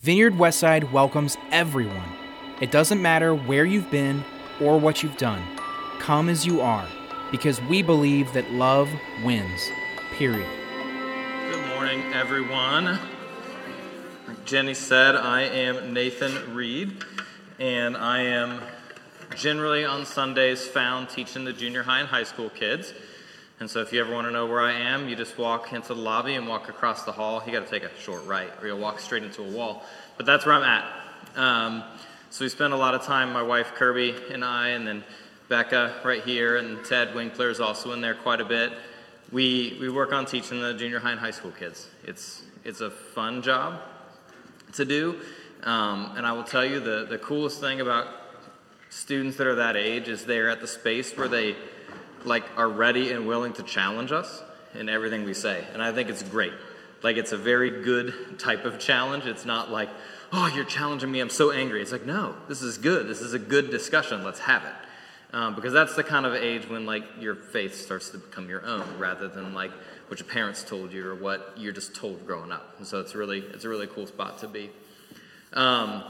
Vineyard Westside welcomes everyone. It doesn't matter where you've been or what you've done. Come as you are, because we believe that love wins. Period. Good morning, everyone. Like Jenny said, I am Nathan Reed, and I am generally on Sundays found teaching the junior high and high school kids. And so if you ever want to know where I am, you just walk into the lobby and walk across the hall. You got to take a short right, or you'll walk straight into a wall. But that's where I'm at. Um, so we spend a lot of time, my wife Kirby and I, and then Becca right here, and Ted Winkler is also in there quite a bit. We, we work on teaching the junior high and high school kids. It's, it's a fun job to do. Um, and I will tell you the, the coolest thing about students that are that age is they're at the space where they like are ready and willing to challenge us in everything we say. And I think it's great. Like it's a very good type of challenge. It's not like, oh, you're challenging me. I'm so angry. It's like, no, this is good. This is a good discussion. Let's have it. Um, because that's the kind of age when like your faith starts to become your own rather than like what your parents told you or what you're just told growing up. And so it's really it's a really cool spot to be. Um,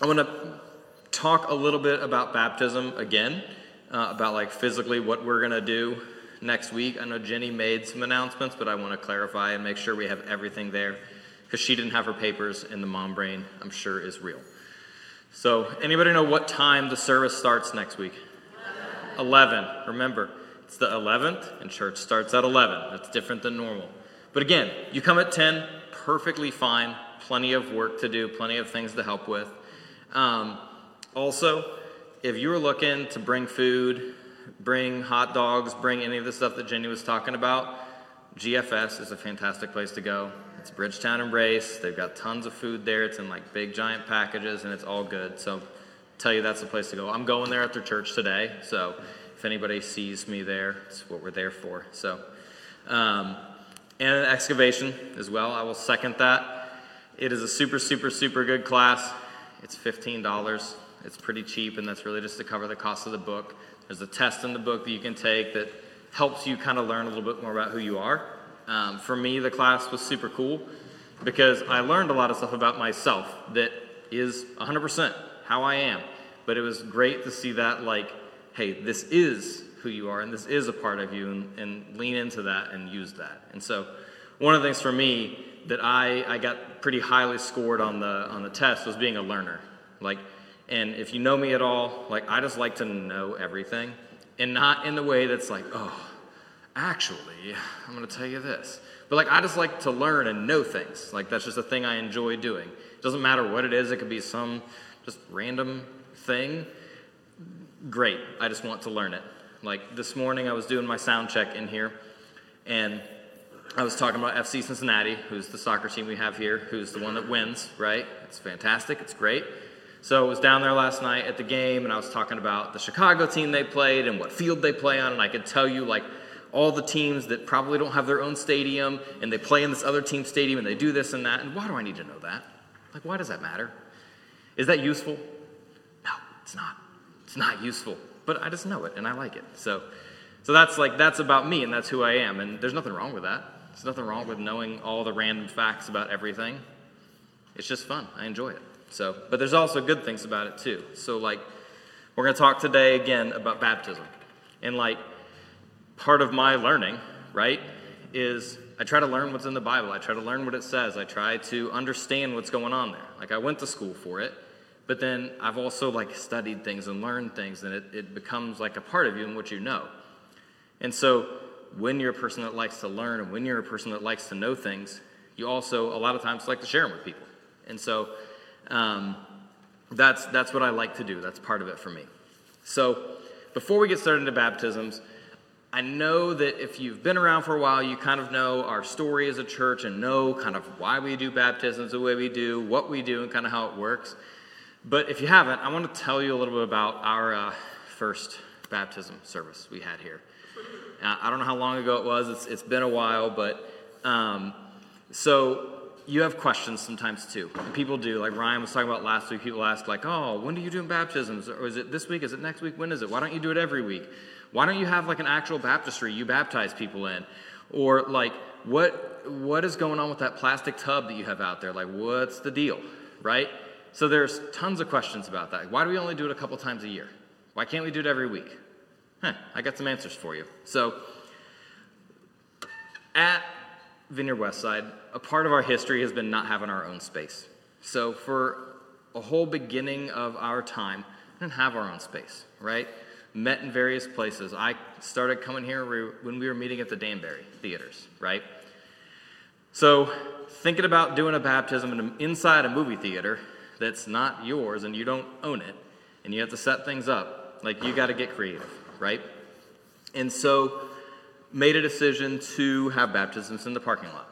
I want to talk a little bit about baptism again uh, about like physically what we're going to do next week. I know Jenny made some announcements, but I want to clarify and make sure we have everything there because she didn't have her papers and the mom brain, I'm sure, is real. So, anybody know what time the service starts next week? 11. Remember, it's the 11th, and church starts at 11. That's different than normal. But again, you come at 10, perfectly fine. Plenty of work to do, plenty of things to help with. Um, also, if you were looking to bring food, bring hot dogs, bring any of the stuff that Jenny was talking about, GFS is a fantastic place to go. It's Bridgetown and Race. They've got tons of food there. It's in like big giant packages and it's all good. So tell you that's the place to go. I'm going there after church today. So if anybody sees me there, it's what we're there for. So um, and an excavation as well. I will second that. It is a super, super, super good class. It's fifteen dollars. It's pretty cheap, and that's really just to cover the cost of the book. There's a test in the book that you can take that helps you kind of learn a little bit more about who you are. Um, for me, the class was super cool because I learned a lot of stuff about myself that is 100% how I am. But it was great to see that, like, hey, this is who you are and this is a part of you, and, and lean into that and use that. And so, one of the things for me that I, I got pretty highly scored on the, on the test was being a learner. Like, and if you know me at all, like I just like to know everything and not in the way that's like, oh, actually, I'm going to tell you this. But like I just like to learn and know things. Like that's just a thing I enjoy doing. It doesn't matter what it is, it could be some just random thing. Great. I just want to learn it. Like this morning I was doing my sound check in here and I was talking about FC Cincinnati, who's the soccer team we have here, who's the one that wins, right? It's fantastic, it's great. So I was down there last night at the game, and I was talking about the Chicago team they played and what field they play on, and I could tell you like all the teams that probably don't have their own stadium, and they play in this other team stadium, and they do this and that. And why do I need to know that? Like, why does that matter? Is that useful? No, it's not. It's not useful. But I just know it, and I like it. So, so that's like that's about me, and that's who I am. And there's nothing wrong with that. There's nothing wrong with knowing all the random facts about everything. It's just fun. I enjoy it. So, but there's also good things about it too. So, like, we're going to talk today again about baptism. And, like, part of my learning, right, is I try to learn what's in the Bible. I try to learn what it says. I try to understand what's going on there. Like, I went to school for it, but then I've also, like, studied things and learned things, and it, it becomes like a part of you and what you know. And so, when you're a person that likes to learn and when you're a person that likes to know things, you also, a lot of times, like to share them with people. And so, um, that's, that's what I like to do. That's part of it for me. So, before we get started into baptisms, I know that if you've been around for a while, you kind of know our story as a church and know kind of why we do baptisms the way we do, what we do, and kind of how it works. But if you haven't, I want to tell you a little bit about our uh, first baptism service we had here. Uh, I don't know how long ago it was, it's, it's been a while, but um, so you have questions sometimes too. And people do. Like Ryan was talking about last week, people ask, like, oh, when are you doing baptisms? Or is it this week? Is it next week? When is it? Why don't you do it every week? Why don't you have like an actual baptistry you baptize people in? Or like, what what is going on with that plastic tub that you have out there? Like, what's the deal? right? So there's tons of questions about that. Why do we only do it a couple times a year? Why can't we do it every week? Huh, I got some answers for you. So at Vineyard Westside, a part of our history has been not having our own space. So for a whole beginning of our time, we didn't have our own space, right? Met in various places. I started coming here when we were meeting at the Danbarry theaters, right? So thinking about doing a baptism inside a movie theater that's not yours and you don't own it, and you have to set things up, like you got to get creative, right? And so made a decision to have baptisms in the parking lot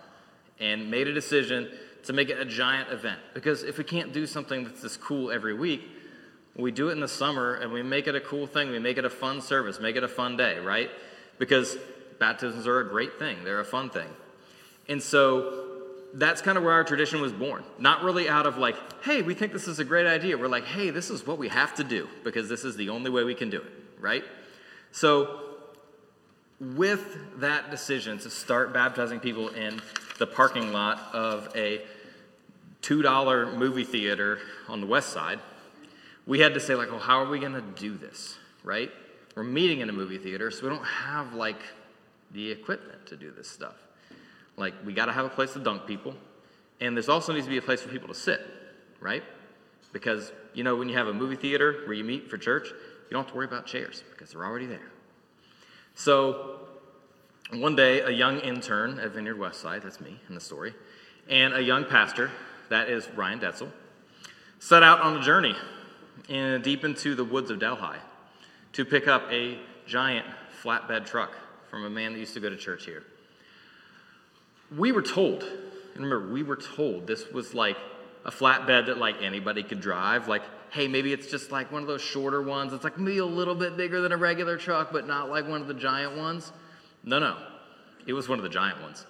and made a decision to make it a giant event. Because if we can't do something that's this cool every week, we do it in the summer and we make it a cool thing. We make it a fun service, make it a fun day, right? Because baptisms are a great thing, they're a fun thing. And so that's kind of where our tradition was born. Not really out of like, hey, we think this is a great idea. We're like, hey, this is what we have to do because this is the only way we can do it, right? So with that decision to start baptizing people in the parking lot of a $2 movie theater on the west side, we had to say, like, well, how are we going to do this, right? We're meeting in a movie theater, so we don't have, like, the equipment to do this stuff. Like, we got to have a place to dunk people, and there's also needs to be a place for people to sit, right? Because, you know, when you have a movie theater where you meet for church, you don't have to worry about chairs because they're already there. So one day, a young intern at Vineyard Westside, that's me in the story, and a young pastor, that is Ryan Detzel, set out on a journey in, deep into the woods of Delhi to pick up a giant flatbed truck from a man that used to go to church here. We were told, remember, we were told this was like a flatbed that like anybody could drive, like hey, maybe it's just like one of those shorter ones. It's like maybe a little bit bigger than a regular truck, but not like one of the giant ones. No, no. It was one of the giant ones.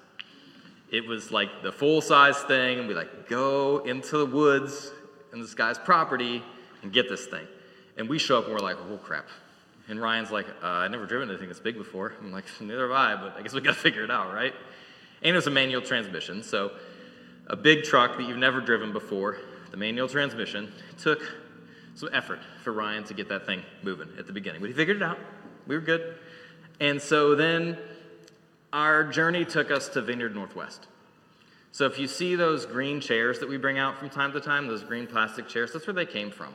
It was like the full size thing, and we like go into the woods in this guy's property and get this thing. And we show up and we're like, oh crap. And Ryan's like, uh, I never driven anything this big before. I'm like, neither have I, but I guess we gotta figure it out, right? And it was a manual transmission, so a big truck that you've never driven before, the manual transmission, took some effort for Ryan to get that thing moving at the beginning. But he figured it out. We were good. And so then our journey took us to Vineyard Northwest. So if you see those green chairs that we bring out from time to time, those green plastic chairs, that's where they came from.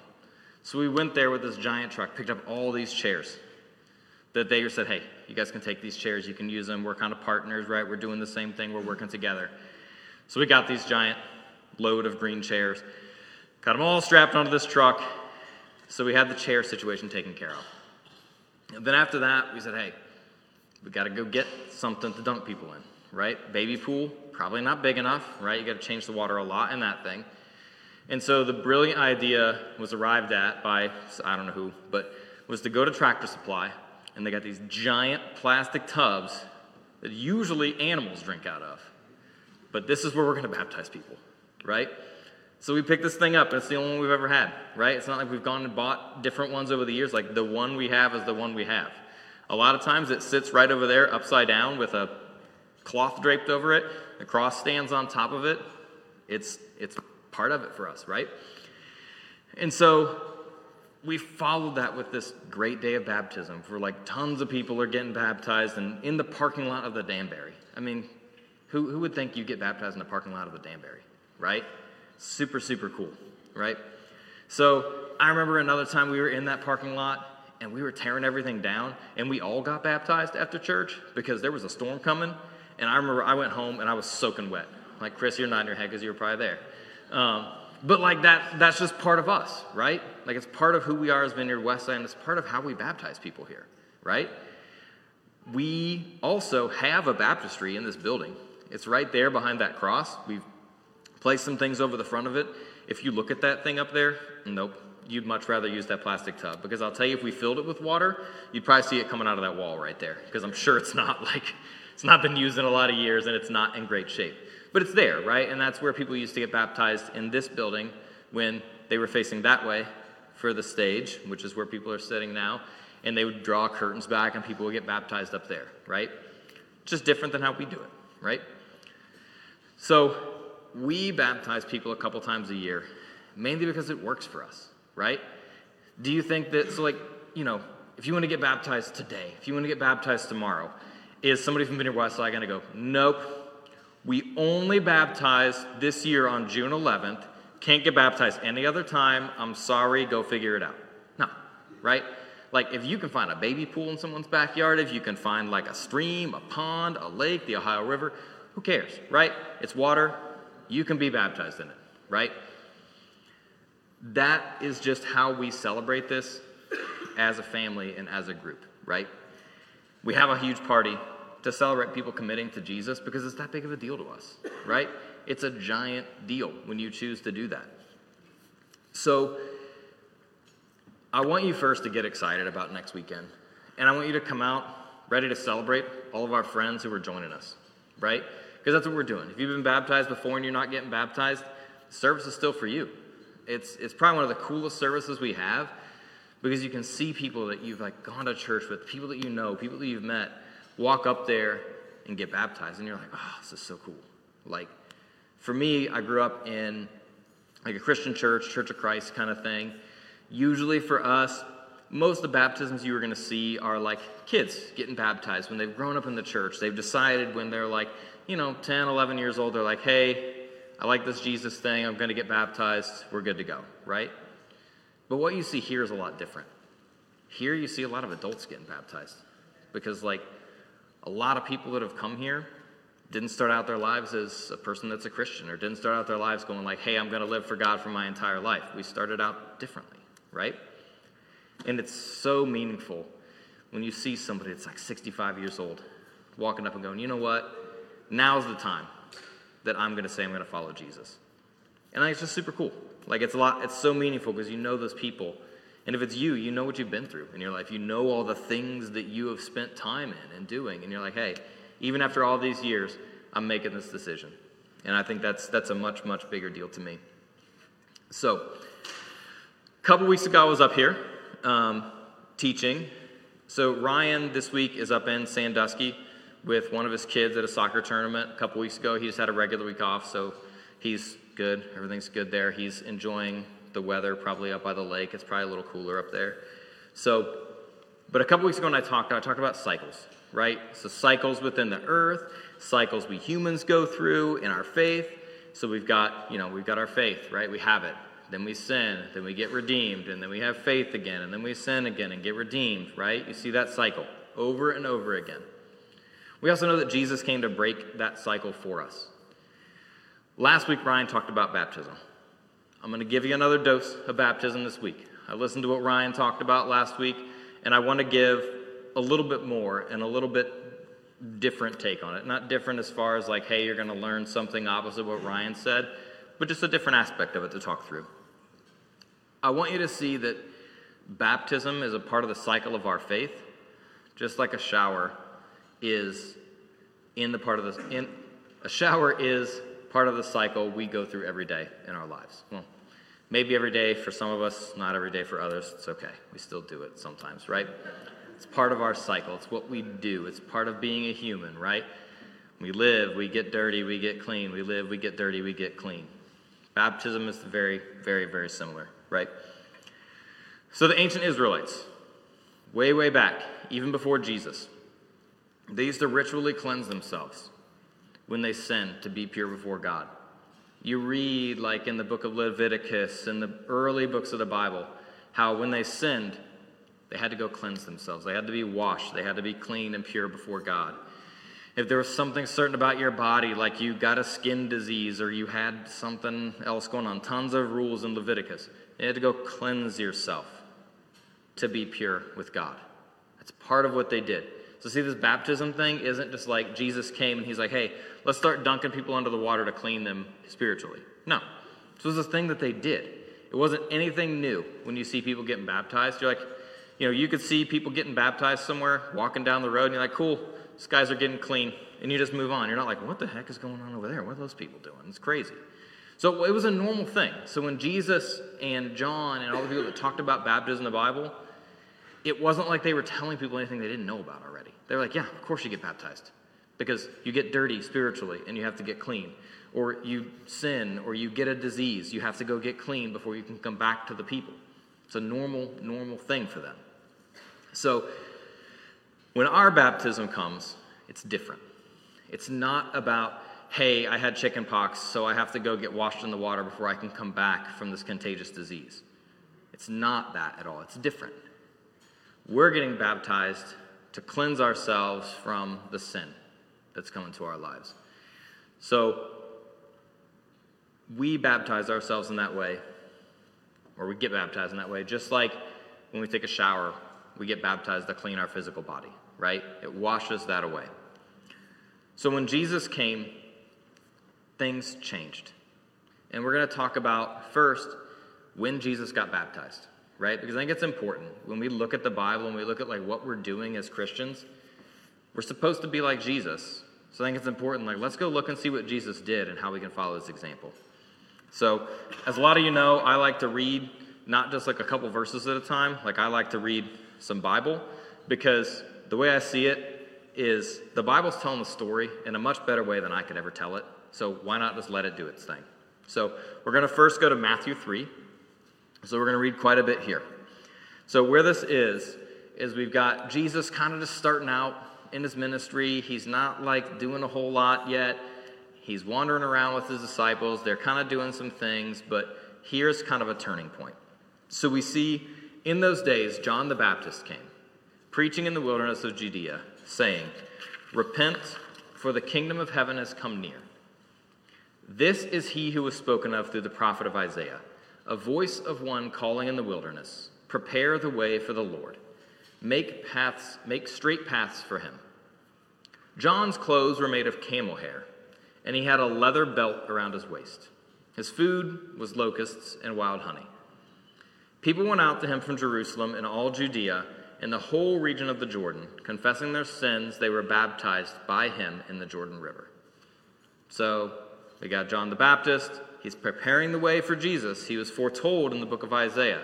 So we went there with this giant truck, picked up all these chairs that they said, hey, you guys can take these chairs, you can use them. We're kind of partners, right? We're doing the same thing, we're working together. So we got these giant load of green chairs, got them all strapped onto this truck, so we had the chair situation taken care of. And then after that, we said, hey, we got to go get something to dunk people in, right? Baby pool, probably not big enough, right? You got to change the water a lot in that thing. And so the brilliant idea was arrived at by, I don't know who, but was to go to Tractor Supply, and they got these giant plastic tubs that usually animals drink out of. But this is where we're going to baptize people, right? So we picked this thing up, and it's the only one we've ever had, right? It's not like we've gone and bought different ones over the years. Like the one we have is the one we have. A lot of times it sits right over there, upside down, with a cloth draped over it. The cross stands on top of it. It's it's part of it for us, right? And so we followed that with this great day of baptism for like tons of people are getting baptized and in the parking lot of the Danbarry. I mean, who, who would think you get baptized in the parking lot of the Danbarry, right? Super, super cool, right? So I remember another time we were in that parking lot and we were tearing everything down and we all got baptized after church because there was a storm coming. And I remember I went home and I was soaking wet. Like, Chris, you're nodding your head because you were probably there. Um, but like that, that's just part of us, right? Like it's part of who we are as Vineyard Westside, and it's part of how we baptize people here, right? We also have a baptistry in this building. It's right there behind that cross. We've Place some things over the front of it. If you look at that thing up there, nope, you'd much rather use that plastic tub. Because I'll tell you, if we filled it with water, you'd probably see it coming out of that wall right there. Because I'm sure it's not like, it's not been used in a lot of years and it's not in great shape. But it's there, right? And that's where people used to get baptized in this building when they were facing that way for the stage, which is where people are sitting now. And they would draw curtains back and people would get baptized up there, right? Just different than how we do it, right? So we baptize people a couple times a year, mainly because it works for us, right? Do you think that, so like, you know, if you want to get baptized today, if you want to get baptized tomorrow, is somebody from Vineyard Westside going to go, nope, we only baptize this year on June 11th, can't get baptized any other time, I'm sorry, go figure it out. No, right? Like, if you can find a baby pool in someone's backyard, if you can find like a stream, a pond, a lake, the Ohio River, who cares, right? It's water, you can be baptized in it, right? That is just how we celebrate this as a family and as a group, right? We have a huge party to celebrate people committing to Jesus because it's that big of a deal to us, right? It's a giant deal when you choose to do that. So, I want you first to get excited about next weekend. And I want you to come out ready to celebrate all of our friends who are joining us, right? Because that's what we're doing. If you've been baptized before and you're not getting baptized, the service is still for you. It's, it's probably one of the coolest services we have because you can see people that you've like gone to church with, people that you know, people that you've met, walk up there and get baptized, and you're like, oh, this is so cool. Like, for me, I grew up in like a Christian church, Church of Christ kind of thing. Usually for us, most of the baptisms you are going to see are like kids getting baptized when they've grown up in the church. They've decided when they're like, you know, 10, 11 years old, they're like, hey, I like this Jesus thing. I'm going to get baptized. We're good to go, right? But what you see here is a lot different. Here you see a lot of adults getting baptized because, like, a lot of people that have come here didn't start out their lives as a person that's a Christian or didn't start out their lives going like, hey, I'm going to live for God for my entire life. We started out differently, right? And it's so meaningful when you see somebody that's like 65 years old walking up and going, you know what? Now's the time that I'm going to say I'm going to follow Jesus. And it's just super cool. Like it's a lot, it's so meaningful because you know those people. And if it's you, you know what you've been through in your life. You know all the things that you have spent time in and doing. And you're like, hey, even after all these years, I'm making this decision. And I think that's that's a much, much bigger deal to me. So a couple weeks ago I was up here um, teaching. So Ryan this week is up in Sandusky with one of his kids at a soccer tournament a couple weeks ago. He just had a regular week off, so he's good. Everything's good there. He's enjoying the weather, probably up by the lake. It's probably a little cooler up there. So, but a couple weeks ago when I talked, I talked about cycles, right? So cycles within the earth, cycles we humans go through in our faith. So we've got, you know, we've got our faith, right? We have it. Then we sin, then we get redeemed, and then we have faith again, and then we sin again and get redeemed, right? You see that cycle over and over again. We also know that Jesus came to break that cycle for us. Last week, Ryan talked about baptism. I'm going to give you another dose of baptism this week. I listened to what Ryan talked about last week, and I want to give a little bit more and a little bit different take on it. Not different as far as like, hey, you're going to learn something opposite what Ryan said, but just a different aspect of it to talk through. I want you to see that baptism is a part of the cycle of our faith, just like a shower is in the part of the in a shower is part of the cycle we go through every day in our lives. Well, maybe every day for some of us, not every day for others. It's okay. We still do it sometimes, right? It's part of our cycle. It's what we do. It's part of being a human, right? We live, we get dirty, we get clean. We live, we get dirty, we get clean. Baptism is very, very, very similar, right? So the ancient Israelites, way, way back, even before Jesus, they used to ritually cleanse themselves when they sinned to be pure before God. You read, like in the book of Leviticus and the early books of the Bible, how when they sinned, they had to go cleanse themselves. They had to be washed. They had to be clean and pure before God. If there was something certain about your body, like you got a skin disease or you had something else going on, tons of rules in Leviticus, you had to go cleanse yourself to be pure with God. That's part of what they did. So, see, this baptism thing isn't just like Jesus came and he's like, hey, let's start dunking people under the water to clean them spiritually. No. This was a thing that they did. It wasn't anything new when you see people getting baptized. You're like, you know, you could see people getting baptized somewhere, walking down the road, and you're like, cool, these guys are getting clean. And you just move on. You're not like, what the heck is going on over there? What are those people doing? It's crazy. So it was a normal thing. So when Jesus and John and all the people that talked about baptism in the Bible, it wasn't like they were telling people anything they didn't know about already. They were like, yeah, of course you get baptized because you get dirty spiritually and you have to get clean. or you sin, or you get a disease. You have to go get clean before you can come back to the people. It's a normal, normal thing for them. So when our baptism comes, it's different. It's not about, hey, I had chicken pox, so I have to go get washed in the water before I can come back from this contagious disease. It's not that at all. It's different. We're getting baptized to cleanse ourselves from the sin that's come into our lives. So we baptize ourselves in that way, or we get baptized in that way, just like when we take a shower, we get baptized to clean our physical body, right? It washes that away. So when Jesus came, things changed. And we're going to talk about first when Jesus got baptized, right? Because I think it's important. When we look at the Bible and we look at like what we're doing as Christians, we're supposed to be like Jesus. So I think it's important like let's go look and see what Jesus did and how we can follow his example. So, as a lot of you know, I like to read not just like a couple verses at a time. Like I like to read some Bible because the way I see it is the Bible's telling the story in a much better way than I could ever tell it. So why not just let it do its thing? So we're going to first go to Matthew 3. So we're going to read quite a bit here. So where this is, is we've got Jesus kind of just starting out in his ministry. He's not like doing a whole lot yet. He's wandering around with his disciples. They're kind of doing some things, but here's kind of a turning point. So we see in those days, John the Baptist came, preaching in the wilderness of Judea saying, Repent, for the kingdom of heaven has come near. This is he who was spoken of through the prophet of Isaiah, a voice of one calling in the wilderness, Prepare the way for the Lord. Make paths, make straight paths for him. John's clothes were made of camel hair, and he had a leather belt around his waist. His food was locusts and wild honey. People went out to him from Jerusalem and all Judea and the whole region of the Jordan, confessing their sins, they were baptized by him in the Jordan River. So we got John the Baptist. He's preparing the way for Jesus. He was foretold in the book of Isaiah.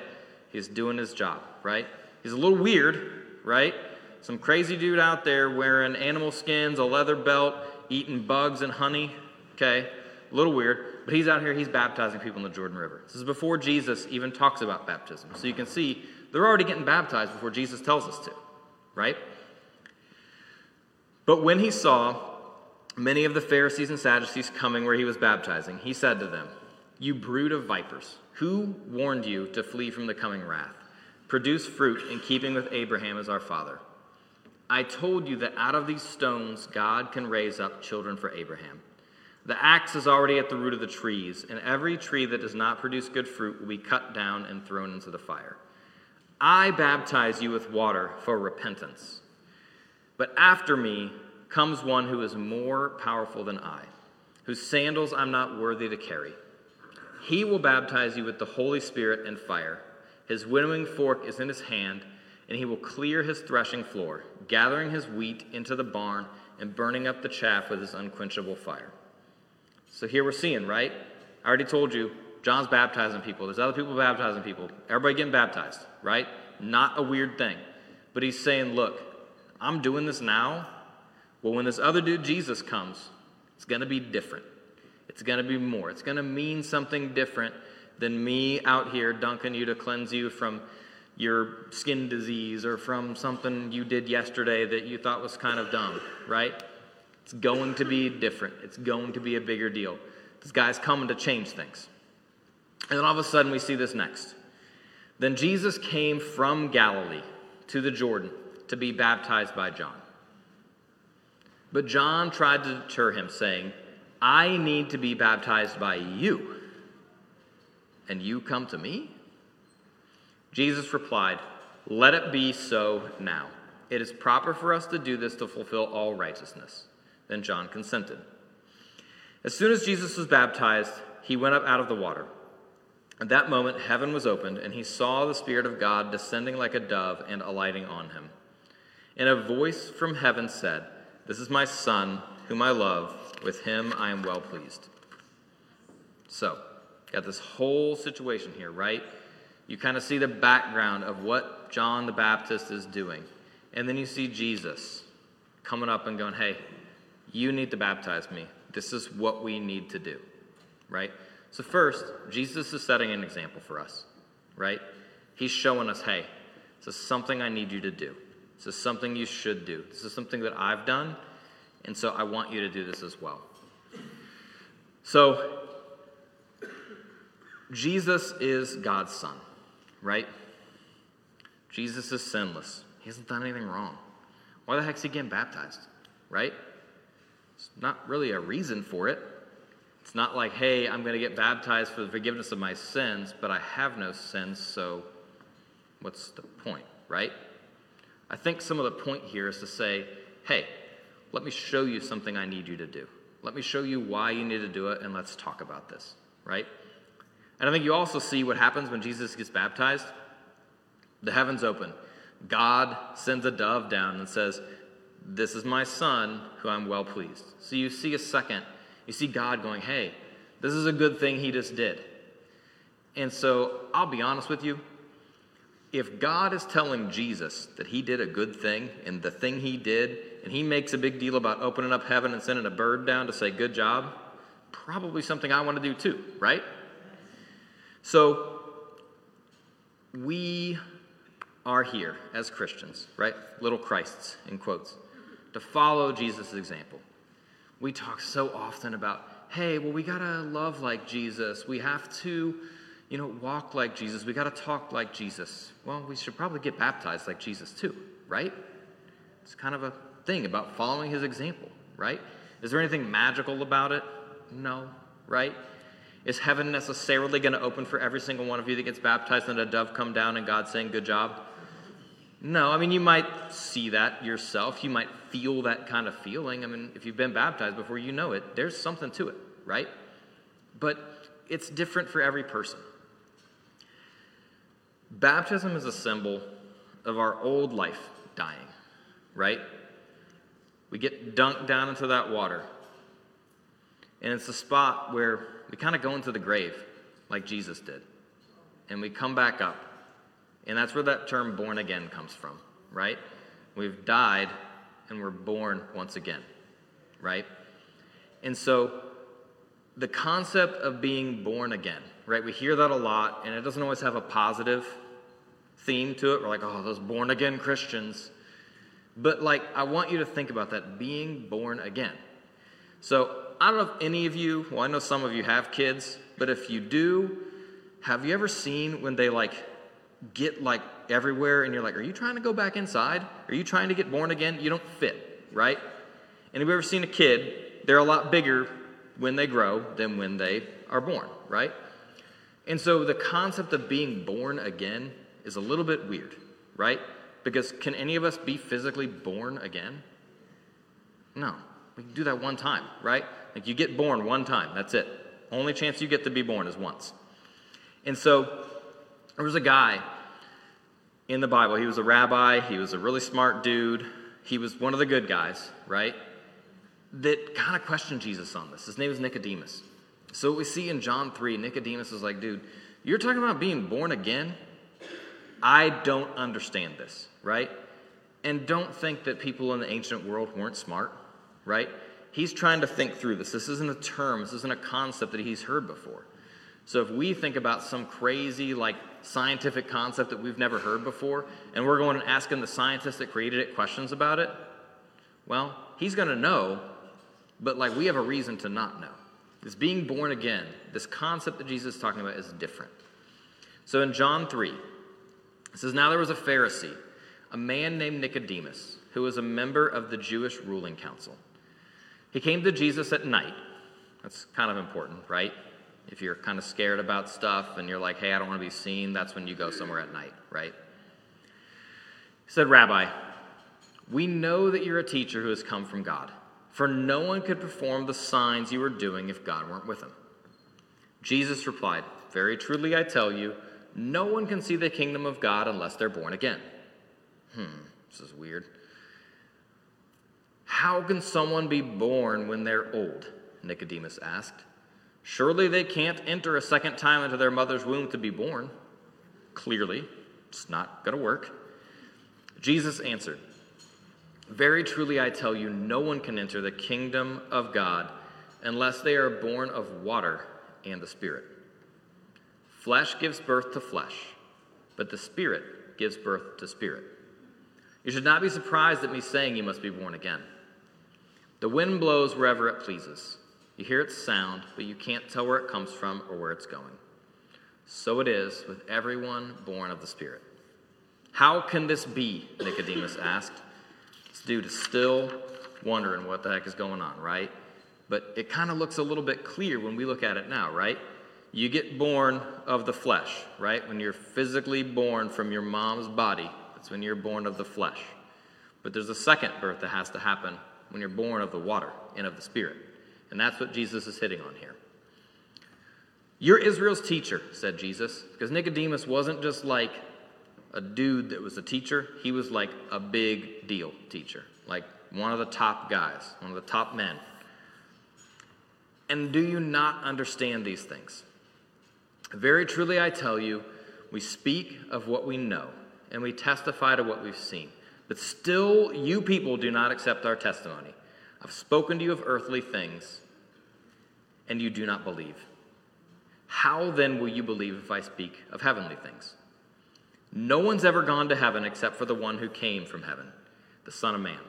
He's doing his job, right? He's a little weird, right? Some crazy dude out there wearing animal skins, a leather belt, eating bugs and honey. Okay, a little weird. But he's out here, he's baptizing people in the Jordan River. This is before Jesus even talks about baptism. So you can see they're already getting baptized before Jesus tells us to, right? But when he saw many of the Pharisees and Sadducees coming where he was baptizing, he said to them, You brood of vipers, who warned you to flee from the coming wrath? Produce fruit in keeping with Abraham as our father. I told you that out of these stones God can raise up children for Abraham. The axe is already at the root of the trees, and every tree that does not produce good fruit will be cut down and thrown into the fire. I baptize you with water for repentance. But after me comes one who is more powerful than I, whose sandals I'm not worthy to carry. He will baptize you with the Holy Spirit and fire. His winnowing fork is in his hand, and he will clear his threshing floor, gathering his wheat into the barn and burning up the chaff with his unquenchable fire. So here we're seeing, right? I already told you John's baptizing people. There's other people baptizing people. Everybody getting baptized, right? Not a weird thing. But he's saying, look, I'm doing this now. Well, when this other dude, Jesus, comes, it's going to be different. It's going to be more. It's going to mean something different than me out here dunking you to cleanse you from your skin disease or from something you did yesterday that you thought was kind of dumb, right? It's going to be different. It's going to be a bigger deal. This guy's coming to change things. And then all of a sudden, we see this next. Then Jesus came from Galilee to the Jordan to be baptized by John. But John tried to deter him, saying, I need to be baptized by you, and you come to me? Jesus replied, Let it be so now. It is proper for us to do this to fulfill all righteousness. Then John consented. As soon as Jesus was baptized, he went up out of the water. At that moment, heaven was opened, and he saw the Spirit of God descending like a dove and alighting on him. And a voice from heaven said, This is my Son, whom I love. With him I am well pleased. So, got this whole situation here, right? You kind of see the background of what John the Baptist is doing. And then you see Jesus coming up and going, Hey, you need to baptize me This is what we need to do, right? So, first, Jesus is setting an example for us, right? He's showing us, hey, this is something I need you to do. This is something you should do. This is something that I've done, and so I want you to do this as well. So, Jesus is God's son, right? Jesus is sinless. He hasn't done anything wrong. Why the heck's he getting baptized, right? It's not really a reason for it. It's not like, hey, I'm going to get baptized for the forgiveness of my sins, but I have no sins, so what's the point, right? I think some of the point here is to say, hey, let me show you something I need you to do. Let me show you why you need to do it, and let's talk about this, right? And I think you also see what happens when Jesus gets baptized. The heavens open. God sends a dove down and says, This is my son who I'm well pleased. So you see a second, you see God going, Hey, this is a good thing he just did. And so I'll be honest with you. If God is telling Jesus that he did a good thing and the thing he did, and he makes a big deal about opening up heaven and sending a bird down to say, Good job, probably something I want to do too, right? So we are here as Christians, right? Little Christs, in quotes, to follow Jesus' example. We talk so often about, hey, well, we got to love like Jesus. We have to, you know, walk like Jesus. We got to talk like Jesus. Well, we should probably get baptized like Jesus too, right? It's kind of a thing about following his example, right? Is there anything magical about it? No, right? Is heaven necessarily going to open for every single one of you that gets baptized and a dove come down and God saying, Good job? No, I mean, you might see that yourself. You might feel that kind of feeling. I mean, if you've been baptized before, you know it. There's something to it, right? But it's different for every person. Baptism is a symbol of our old life dying, right? We get dunked down into that water. And it's the spot where we kind of go into the grave, like Jesus did. And we come back up. And that's where that term born again comes from, right? We've died and we're born once again, right? And so the concept of being born again, right? We hear that a lot, and it doesn't always have a positive theme to it. We're like, oh, those born again Christians. But, like, I want you to think about that being born again. So, I don't know if any of you, well, I know some of you have kids, but if you do, have you ever seen when they, like, get like everywhere and you're like, are you trying to go back inside? Are you trying to get born again? You don't fit, right? And have you ever seen a kid? They're a lot bigger when they grow than when they are born, right? And so the concept of being born again is a little bit weird, right? Because can any of us be physically born again? No. We can do that one time, right? Like you get born one time, that's it. Only chance you get to be born is once. And so there was a guy in the Bible. He was a rabbi, he was a really smart dude, he was one of the good guys, right? That kind of questioned Jesus on this. His name was Nicodemus. So we see in John 3, Nicodemus is like, dude, you're talking about being born again? I don't understand this, right? And don't think that people in the ancient world weren't smart, right? He's trying to think through this. This isn't a term, this isn't a concept that he's heard before. So if we think about some crazy, like, scientific concept that we've never heard before, and we're going and asking the scientists that created it questions about it, well, he's going to know, but, like, we have a reason to not know. This being born again, this concept that Jesus is talking about is different. So in John 3, it says, Now there was a Pharisee, a man named Nicodemus, who was a member of the Jewish ruling council. He came to Jesus at night. That's kind of important, right? If you're kind of scared about stuff and you're like, hey, I don't want to be seen, that's when you go somewhere at night, right? He said, Rabbi, we know that you're a teacher who has come from God, for no one could perform the signs you are doing if God weren't with him. Jesus replied, Very truly I tell you, no one can see the kingdom of God unless they're born again. Hmm, this is weird. How can someone be born when they're old? Nicodemus asked. Surely they can't enter a second time into their mother's womb to be born. Clearly, it's not going to work. Jesus answered, Very truly I tell you, no one can enter the kingdom of God unless they are born of water and the Spirit. Flesh gives birth to flesh, but the Spirit gives birth to spirit. You should not be surprised at me saying you must be born again. The wind blows wherever it pleases. You hear its sound, but you can't tell where it comes from or where it's going. So it is with everyone born of the Spirit. How can this be? Nicodemus asked. This dude is still wondering what the heck is going on, right? But it kind of looks a little bit clear when we look at it now, right? You get born of the flesh, right? When you're physically born from your mom's body, that's when you're born of the flesh. But there's a second birth that has to happen when you're born of the water and of the Spirit. And that's what Jesus is hitting on here. You're Israel's teacher, said Jesus, because Nicodemus wasn't just like a dude that was a teacher, he was like a big deal teacher, like one of the top guys, one of the top men. And do you not understand these things? Very truly, I tell you, we speak of what we know, and we testify to what we've seen. But still, you people do not accept our testimony. I've spoken to you of earthly things, and you do not believe. How then will you believe if I speak of heavenly things? No one's ever gone to heaven except for the one who came from heaven, the Son of Man.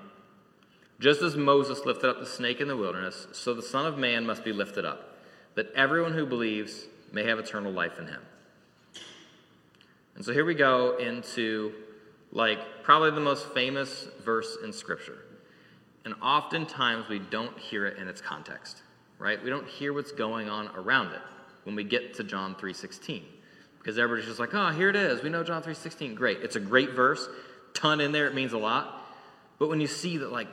Just as Moses lifted up the snake in the wilderness, so the Son of Man must be lifted up, that everyone who believes may have eternal life in him. And so here we go into like probably the most famous verse in Scripture. And oftentimes we don't hear it in its context, right? We don't hear what's going on around it when we get to John 3:16. Because everybody's just like, "Oh, here it is. We know John 3:16. Great. It's a great verse. Ton in there. It means a lot." But when you see that like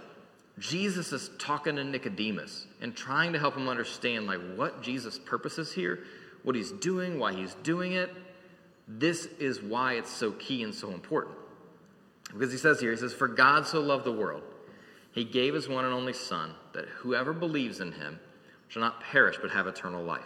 Jesus is talking to Nicodemus and trying to help him understand like what Jesus' purpose is here, what he's doing, why he's doing it. This is why it's so key and so important. Because he says here, he says, For God so loved the world, he gave his one and only Son, that whoever believes in him shall not perish but have eternal life.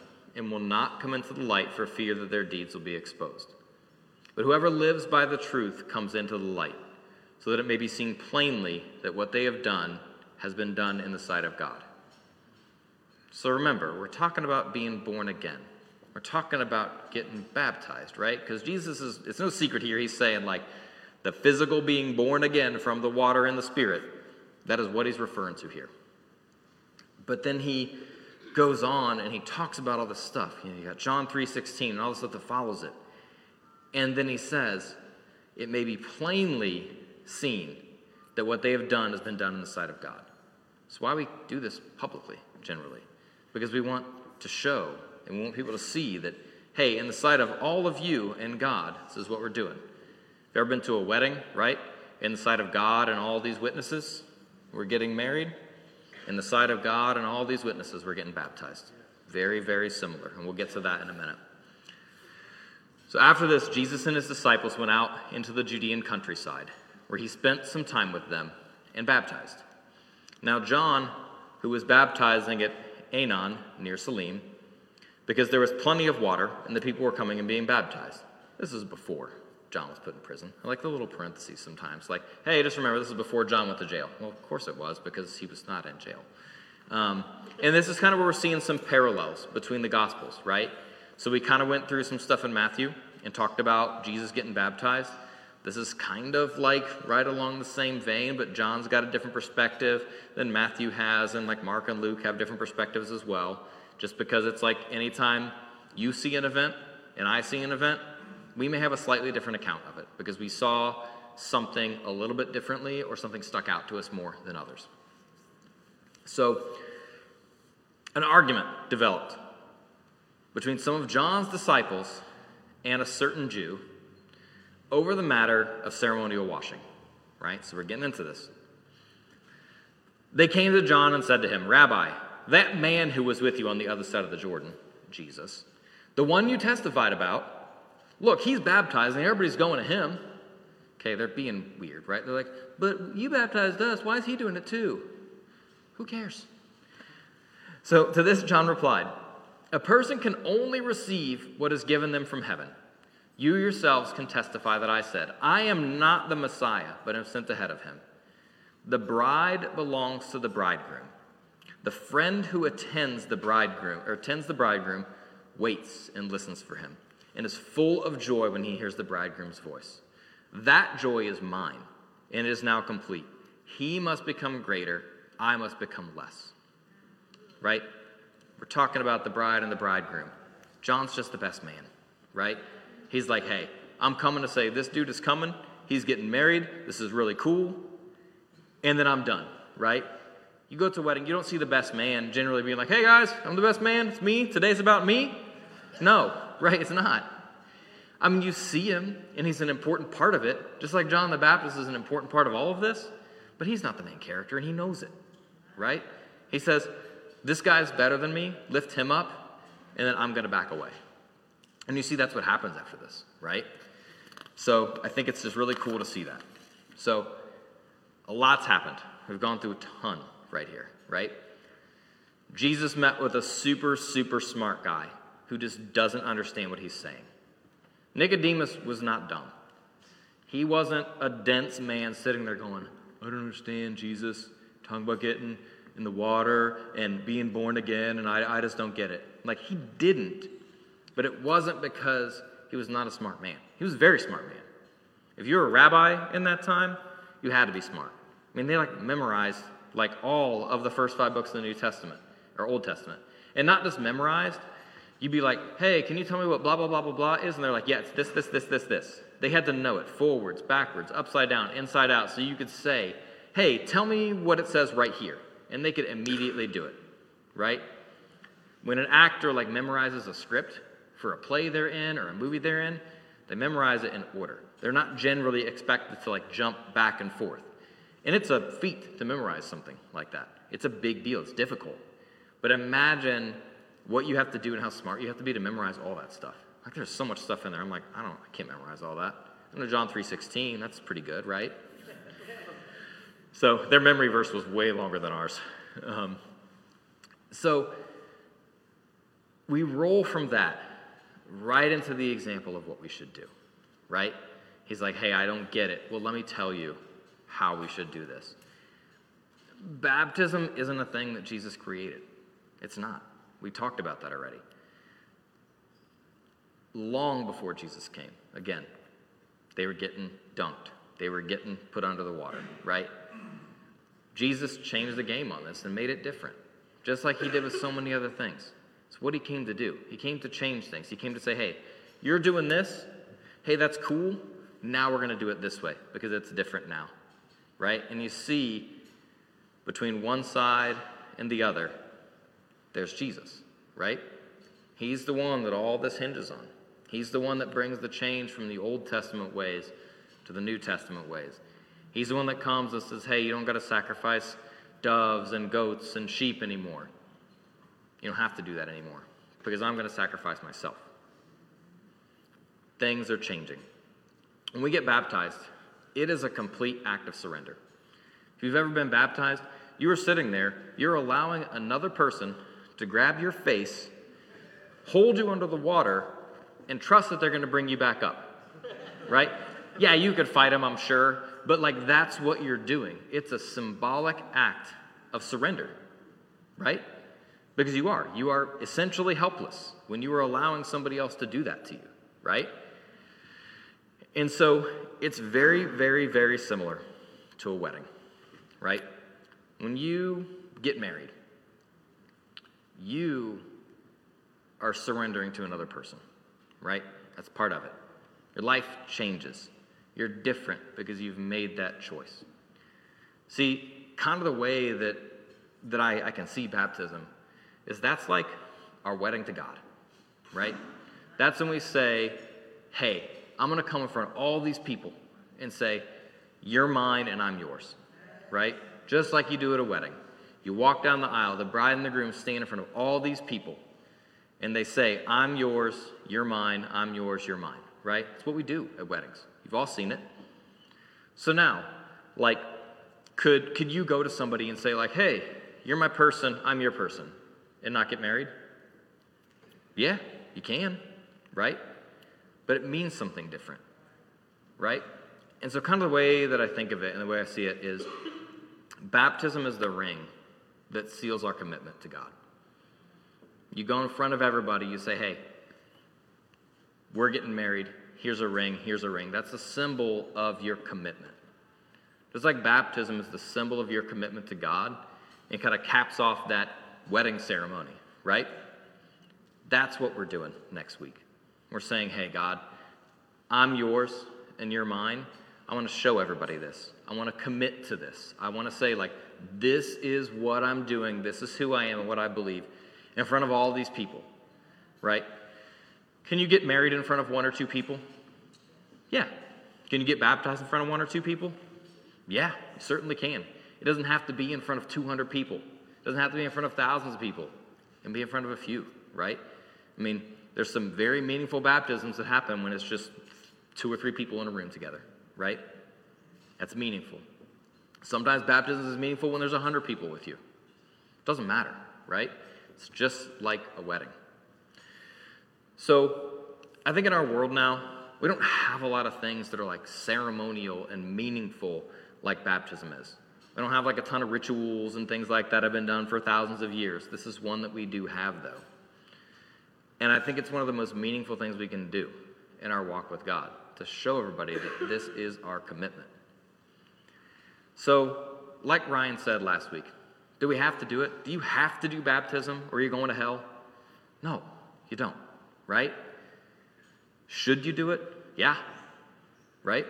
and will not come into the light for fear that their deeds will be exposed. But whoever lives by the truth comes into the light, so that it may be seen plainly that what they have done has been done in the sight of God. So remember, we're talking about being born again. We're talking about getting baptized, right? Because Jesus is, it's no secret here. He's saying, like, the physical being born again from the water and the spirit. That is what he's referring to here. But then he goes on and he talks about all this stuff. You know, you got John 3.16 and all the stuff that follows it. And then he says, it may be plainly seen that what they have done has been done in the sight of God. That's why we do this publicly, generally, because we want to show and we want people to see that, hey, in the sight of all of you and God, this is what we're doing. You ever been to a wedding, right? In the sight of God and all these witnesses, we're getting married. In the sight of God and all these witnesses, we're getting baptized. Very, very similar, and we'll get to that in a minute. So after this, Jesus and his disciples went out into the Judean countryside, where he spent some time with them and baptized. Now, John, who was baptizing at Aenon near Salim, because there was plenty of water and the people were coming and being baptized. This is before John was put in prison. I like the little parentheses sometimes, like, hey, just remember this is before John went to jail. Well, of course it was, because he was not in jail. Um, and this is kind of where we're seeing some parallels between the Gospels, right? So we kind of went through some stuff in Matthew and talked about Jesus getting baptized. This is kind of like right along the same vein, but John's got a different perspective than Matthew has, and like Mark and Luke have different perspectives as well. Just because it's like anytime you see an event and I see an event, we may have a slightly different account of it because we saw something a little bit differently or something stuck out to us more than others. So, an argument developed between some of John's disciples and a certain Jew over the matter of ceremonial washing, right? So we're getting into this. They came to John and said to him, Rabbi, that man who was with you on the other side of the Jordan, Jesus, the one you testified about, look, he's baptized and everybody's going to him. Okay, they're being weird, right? They're like, but you baptized us. Why is he doing it too? Who cares? So to this, John replied, A person can only receive what is given them from heaven. You yourselves can testify that I said, I am not the Messiah, but am sent ahead of him. The bride belongs to the bridegroom. The friend who attends the bridegroom or attends the bridegroom waits and listens for him and is full of joy when he hears the bridegroom's voice. That joy is mine and it is now complete. He must become greater, I must become less. Right? We're talking about the bride and the bridegroom. John's just the best man, right? He's like, hey, I'm coming to say this dude is coming. He's getting married. This is really cool. And then I'm done, right? You go to a wedding, you don't see the best man generally being like, hey guys, I'm the best man. It's me. Today's about me. No, right? It's not. I mean, you see him, and he's an important part of it, just like John the Baptist is an important part of all of this, but he's not the main character, and he knows it, right? He says, This guy's better than me, lift him up, and then I'm going to back away. And you see, that's what happens after this, right? So I think it's just really cool to see that. So a lot's happened. We've gone through a ton right here, right? Jesus met with a super, super smart guy who just doesn't understand what he's saying. Nicodemus was not dumb. He wasn't a dense man sitting there going, I don't understand, Jesus, talking about getting in the water and being born again, and I, I just don't get it. Like, he didn't. But it wasn't because he was not a smart man. He was a very smart man. If you were a rabbi in that time, you had to be smart. I mean, they like memorized like all of the first five books of the New Testament or Old Testament. And not just memorized, you'd be like, hey, can you tell me what blah, blah, blah, blah, blah is? And they're like, yeah, it's this, this, this, this, this. They had to know it forwards, backwards, upside down, inside out. So you could say, hey, tell me what it says right here. And they could immediately do it, right? When an actor like memorizes a script for a play they're in or a movie they're in, they memorize it in order. They're not generally expected to like jump back and forth. And it's a feat to memorize something like that. It's a big deal. It's difficult. But imagine what you have to do and how smart you have to be to memorize all that stuff. Like there's so much stuff in there. I'm like, I don't, I can't memorize all that. I know John 3:16. That's pretty good, right? So their memory verse was way longer than ours. Um, so we roll from that right into the example of what we should do, right? He's like, hey, I don't get it. Well, let me tell you how we should do this. Baptism isn't a thing that Jesus created, it's not. We talked about that already. Long before Jesus came, again, they were getting dunked, they were getting put under the water, right? Jesus changed the game on this and made it different, just like he did with so many other things. It's what he came to do. He came to change things. He came to say, hey, you're doing this. Hey, that's cool. Now we're going to do it this way because it's different now, right? And you see between one side and the other, there's Jesus, right? He's the one that all this hinges on. He's the one that brings the change from the Old Testament ways to the New Testament ways. He's the one that comes and says, hey, you don't got to sacrifice doves and goats and sheep anymore. You don't have to do that anymore because I'm going to sacrifice myself. Things are changing. When we get baptized, it is a complete act of surrender. If you've ever been baptized, you are sitting there, you're allowing another person to grab your face, hold you under the water, and trust that they're going to bring you back up. Right? Yeah, you could fight them, I'm sure, but like that's what you're doing. It's a symbolic act of surrender. Right? Because you are. You are essentially helpless when you are allowing somebody else to do that to you, right? And so it's very, very, very similar to a wedding, right? When you get married, you are surrendering to another person, right? That's part of it. Your life changes. You're different because you've made that choice. See, kind of the way that, that I, I can see baptism is that's like our wedding to God, right? That's when we say, hey, I'm going to come in front of all these people and say, you're mine and I'm yours, right? Just like you do at a wedding. You walk down the aisle, the bride and the groom stand in front of all these people, and they say, I'm yours, you're mine, I'm yours, you're mine, right? It's what we do at weddings. You've all seen it. So now, like, could, could you go to somebody and say, like, hey, you're my person, I'm your person, and not get married? Yeah, you can, right? But it means something different, right? And so, kind of the way that I think of it and the way I see it is baptism is the ring that seals our commitment to God. You go in front of everybody, you say, hey, we're getting married. Here's a ring, here's a ring. That's a symbol of your commitment. Just like baptism is the symbol of your commitment to God, it kind of caps off that wedding ceremony, right? That's what we're doing next week. We're saying, hey, God, I'm yours and you're mine. I want to show everybody this. I want to commit to this. I want to say, like, this is what I'm doing. This is who I am and what I believe in front of all these people, right? Can you get married in front of one or two people? Yeah. Can you get baptized in front of one or two people? Yeah, you certainly can. It doesn't have to be in front of 200 people, it doesn't have to be in front of thousands of people. It can be in front of a few, right? I mean, there's some very meaningful baptisms that happen when it's just two or three people in a room together, right? That's meaningful. Sometimes baptism is meaningful when there's 100 people with you. It doesn't matter, right? It's just like a wedding. So, I think in our world now, we don't have a lot of things that are like ceremonial and meaningful like baptism is. We don't have like a ton of rituals and things like that have been done for thousands of years. This is one that we do have, though. And I think it's one of the most meaningful things we can do in our walk with God to show everybody that this is our commitment. So, like Ryan said last week, do we have to do it? Do you have to do baptism or are you going to hell? No, you don't, right? Should you do it? Yeah, right?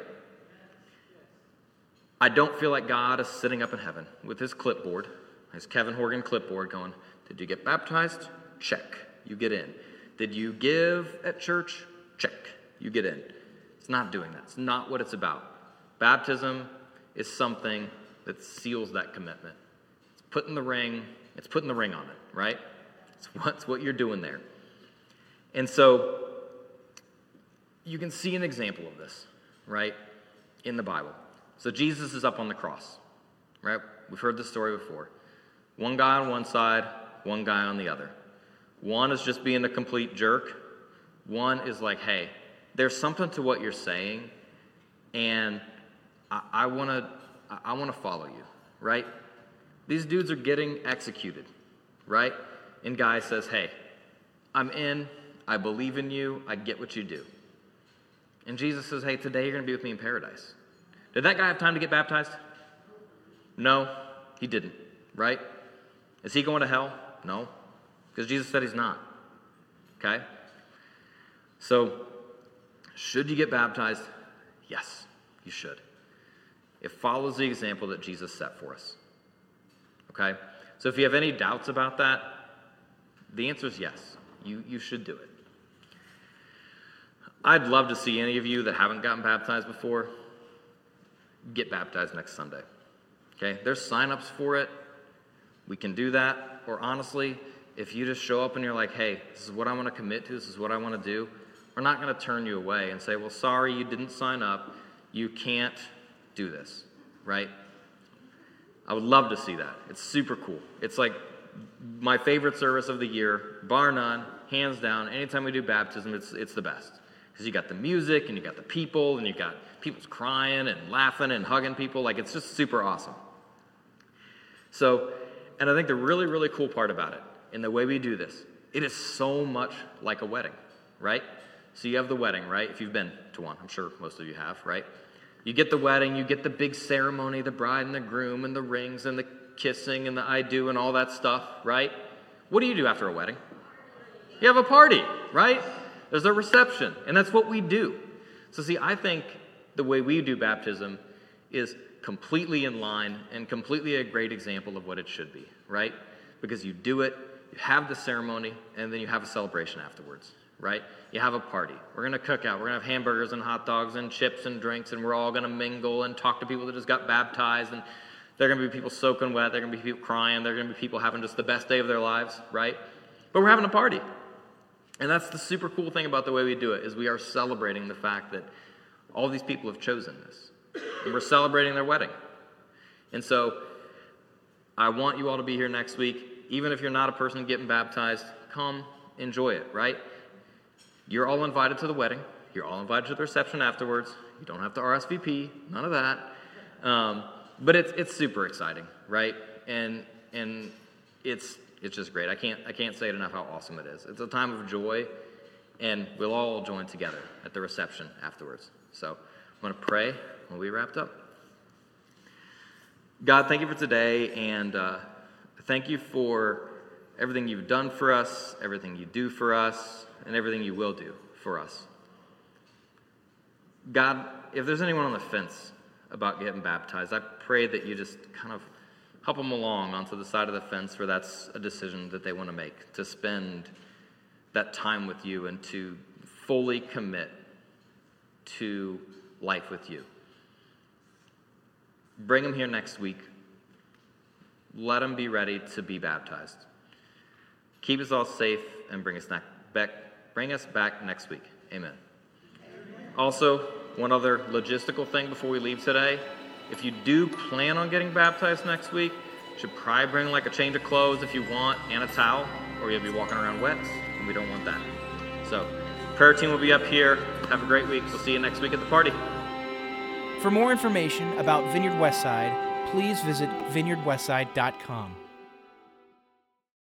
I don't feel like God is sitting up in heaven with his clipboard, his Kevin Horgan clipboard, going, Did you get baptized? Check. You get in. Did you give at church? Check. You get in. It's not doing that. It's not what it's about. Baptism is something that seals that commitment. It's putting the ring, it's putting the ring on it, right? It's what's what you're doing there. And so you can see an example of this, right, in the Bible. So Jesus is up on the cross, right? We've heard this story before. One guy on one side, one guy on the other. One is just being a complete jerk. One is like, hey, there's something to what you're saying, and I, to I want to follow you, right? These dudes are getting executed, right? And guy says, hey, I'm in. I believe in you. I get what you do. And Jesus says, hey, today you're to be with me in paradise. Did that guy have time to get baptized? No, he didn't, right? Is he going to hell? No, because Jesus said he's not. Okay? So, should you get baptized? Yes, you should. It follows the example that Jesus set for us. Okay? So, if you have any doubts about that, the answer is yes. You, you should do it. I'd love to see any of you that haven't gotten baptized before get baptized next Sunday. Okay? There's signups for it. We can do that. Or honestly, if you just show up and you're like, hey, this is what I want to commit to, this is what I want to do, we're not going to turn you away and say, well, sorry, you didn't sign up. You can't do this, right? I would love to see that. It's super cool. It's like my favorite service of the year, bar none, hands down. Anytime we do baptism, it's, it's the best. Because you got the music and you got the people and you got people's crying and laughing and hugging people. Like, it's just super awesome. So, and I think the really, really cool part about it, in the way we do this, it is so much like a wedding, right? So you have the wedding, right? If you've been to one, I'm sure most of you have, right? You get the wedding, you get the big ceremony, the bride and the groom, and the rings, and the kissing, and the I do, and all that stuff, right? What do you do after a wedding? You have a party, right? There's a reception, and that's what we do. So, see, I think the way we do baptism is completely in line and completely a great example of what it should be, right? Because you do it, you have the ceremony, and then you have a celebration afterwards, right? You have a party. We're going to cook out. We're going to have hamburgers and hot dogs and chips and drinks, and we're all going to mingle and talk to people that just got baptized. And There are going to be people soaking wet. There are going to be people crying. There are going to be people having just the best day of their lives, right? But we're having a party. And that's the super cool thing about the way we do it is we are celebrating the fact that all these people have chosen this. And we're celebrating their wedding. And so I want you all to be here next week. Even if you're not a person getting baptized, come enjoy it, right? You're all invited to the wedding. You're all invited to the reception afterwards. You don't have to RSVP, none of that. Um, but it's, it's super exciting, right? And, and it's, it's just great. I can't, I can't say it enough how awesome it is. It's a time of joy, and we'll all join together at the reception afterwards. So I'm going to pray when we wrapped up. God, thank you for today, and uh, thank you for everything you've done for us, everything you do for us, and everything you will do for us. God, if there's anyone on the fence about getting baptized, I pray that you just kind of help them along onto the side of the fence where that's a decision that they want to make to spend that time with you and to fully commit to life with you. Bring them here next week. Let them be ready to be baptized. Keep us all safe and bring us back, bring us back next week. Amen. Also, one other logistical thing before we leave today. If you do plan on getting baptized next week, you should probably bring like a change of clothes if you want and a towel, or you'll be walking around wet, and we don't want that. So, prayer team will be up here. Have a great week. We'll see you next week at the party. For more information about Vineyard Westside, please visit vineyardwestside.com.